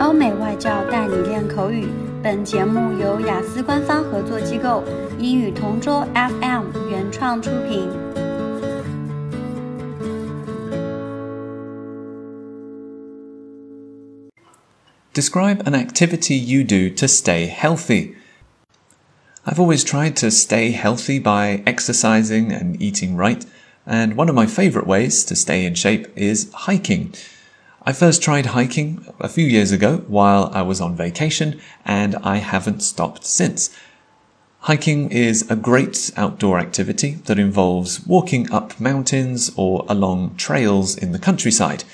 欧美外教带你练口语。本节目由雅思官方合作机构英语同桌 FM 原创出品。Describe an activity you do to stay healthy. I've always tried to stay healthy by exercising and eating right, and one of my favorite ways to stay in shape is hiking. I first tried hiking a few years ago while I was on vacation, and I haven't stopped since. Hiking is a great outdoor activity that involves walking up mountains or along trails in the countryside.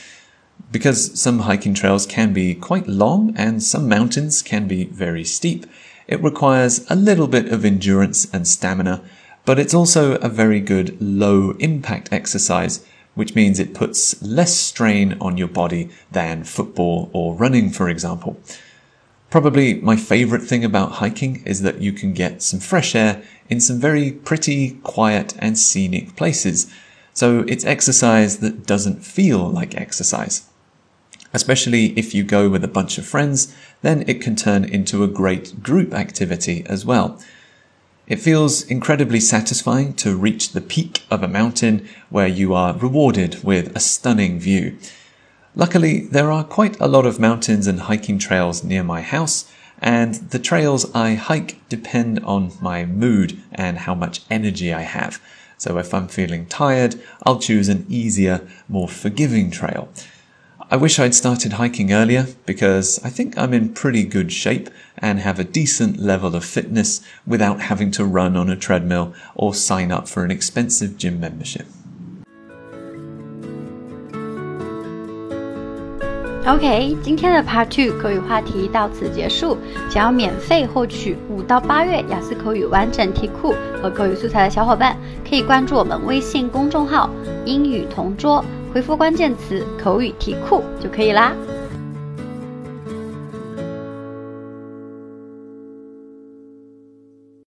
Because some hiking trails can be quite long and some mountains can be very steep, it requires a little bit of endurance and stamina, but it's also a very good low impact exercise, which means it puts less strain on your body than football or running, for example. Probably my favorite thing about hiking is that you can get some fresh air in some very pretty, quiet, and scenic places. So it's exercise that doesn't feel like exercise. Especially if you go with a bunch of friends, then it can turn into a great group activity as well. It feels incredibly satisfying to reach the peak of a mountain where you are rewarded with a stunning view. Luckily, there are quite a lot of mountains and hiking trails near my house, and the trails I hike depend on my mood and how much energy I have. So if I'm feeling tired, I'll choose an easier, more forgiving trail. I wish I'd started hiking earlier because I think I'm in pretty good shape and have a decent level of fitness without having to run on a treadmill or sign up for an expensive gym membership. OK，今天的 Part Two 口语话题到此结束。想要免费获取五到八月雅思口语完整题库和口语素材的小伙伴，可以关注我们微信公众号“英语同桌”。 回复关键词“口语题库”就可以啦。